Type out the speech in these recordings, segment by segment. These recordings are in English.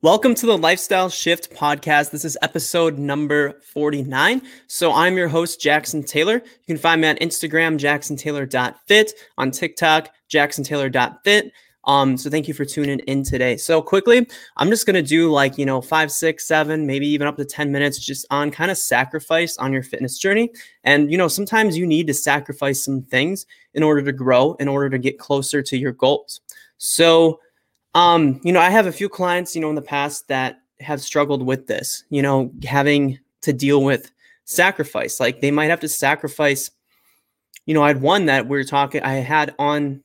Welcome to the Lifestyle Shift podcast. This is episode number 49. So I'm your host, Jackson Taylor. You can find me on Instagram, jacksontaylor.fit, on TikTok, jacksontaylor.fit. Um, so thank you for tuning in today. So quickly, I'm just gonna do like, you know, five, six, seven, maybe even up to 10 minutes just on kind of sacrifice on your fitness journey. And you know, sometimes you need to sacrifice some things in order to grow, in order to get closer to your goals. So um, you know, I have a few clients, you know, in the past that have struggled with this, you know, having to deal with sacrifice. Like they might have to sacrifice, you know, I had one that we are talking, I had on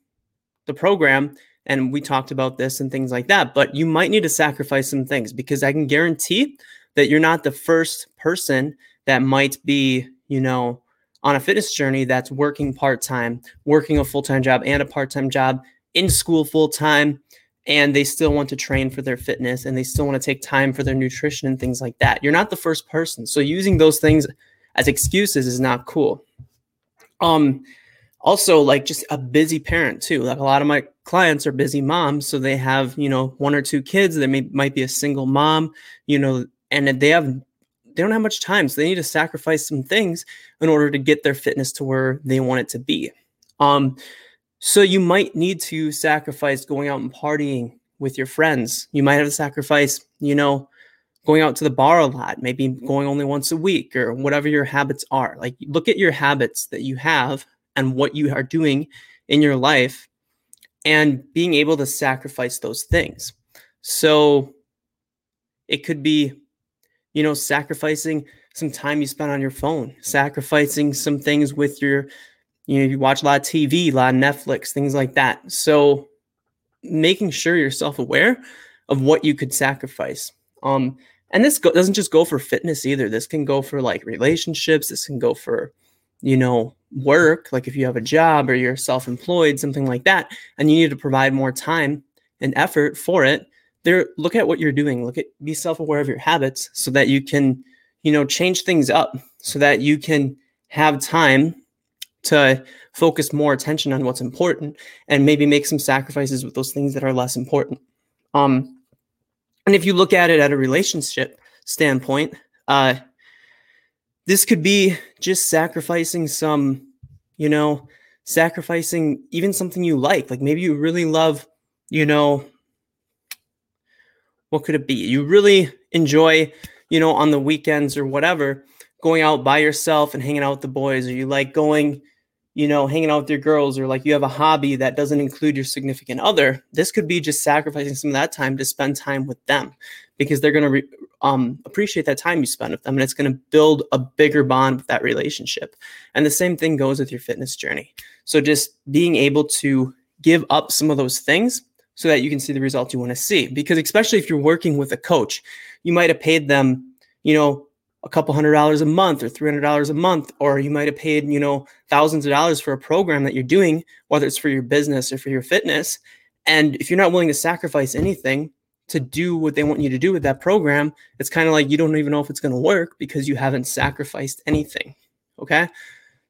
the program and we talked about this and things like that, but you might need to sacrifice some things because I can guarantee that you're not the first person that might be, you know, on a fitness journey that's working part time, working a full time job and a part time job, in school full time, and they still want to train for their fitness and they still want to take time for their nutrition and things like that. You're not the first person. So using those things as excuses is not cool. Um also like just a busy parent too. Like a lot of my clients are busy moms, so they have, you know, one or two kids, they may might be a single mom, you know, and they have they don't have much time, so they need to sacrifice some things in order to get their fitness to where they want it to be. Um so you might need to sacrifice going out and partying with your friends. You might have to sacrifice, you know, going out to the bar a lot, maybe going only once a week or whatever your habits are. Like look at your habits that you have and what you are doing in your life and being able to sacrifice those things. So it could be, you know, sacrificing some time you spend on your phone, sacrificing some things with your you know you watch a lot of tv a lot of netflix things like that. So making sure you're self-aware of what you could sacrifice. Um and this go- doesn't just go for fitness either. This can go for like relationships. This can go for you know work. Like if you have a job or you're self-employed something like that and you need to provide more time and effort for it there look at what you're doing. Look at be self-aware of your habits so that you can you know change things up so that you can have time to focus more attention on what's important and maybe make some sacrifices with those things that are less important. Um, and if you look at it at a relationship standpoint, uh, this could be just sacrificing some, you know, sacrificing even something you like. Like maybe you really love, you know, what could it be? You really enjoy, you know, on the weekends or whatever, going out by yourself and hanging out with the boys, or you like going, you know, hanging out with your girls or like you have a hobby that doesn't include your significant other, this could be just sacrificing some of that time to spend time with them because they're going to re- um, appreciate that time you spend with them and it's going to build a bigger bond with that relationship. And the same thing goes with your fitness journey. So just being able to give up some of those things so that you can see the results you want to see. Because especially if you're working with a coach, you might have paid them, you know, a couple hundred dollars a month or $300 a month or you might have paid you know thousands of dollars for a program that you're doing whether it's for your business or for your fitness. And if you're not willing to sacrifice anything to do what they want you to do with that program it's kind of like you don't even know if it's going to work because you haven't sacrificed anything okay?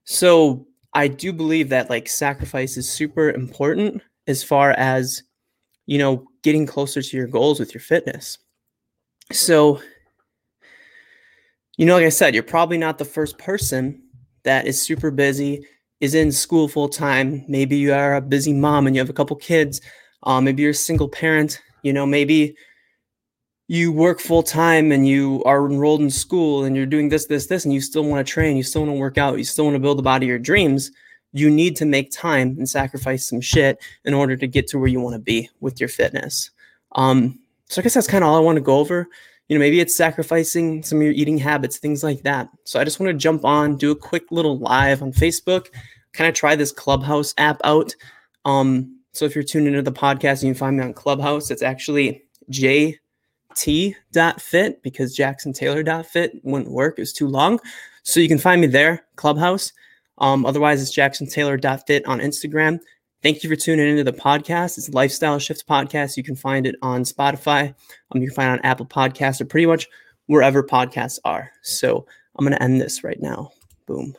So i do believe that like sacrifice is super important as far as you know getting closer to your goals with your fitness. So you know, like I said, you're probably not the first person that is super busy, is in school full time. Maybe you are a busy mom and you have a couple kids. Um, maybe you're a single parent. You know, maybe you work full time and you are enrolled in school and you're doing this, this, this, and you still want to train, you still want to work out, you still want to build the body of your dreams. You need to make time and sacrifice some shit in order to get to where you want to be with your fitness. Um, so I guess that's kind of all I want to go over you know, maybe it's sacrificing some of your eating habits, things like that. So I just want to jump on, do a quick little live on Facebook, kind of try this Clubhouse app out. Um, so if you're tuned into the podcast, you can find me on Clubhouse. It's actually jt.fit because jacksontaylor.fit wouldn't work. It was too long. So you can find me there, Clubhouse. Um, otherwise, it's jacksontaylor.fit on Instagram. Thank you for tuning into the podcast. It's Lifestyle Shift Podcast. You can find it on Spotify. Um, you can find it on Apple Podcasts or pretty much wherever podcasts are. So I'm going to end this right now. Boom.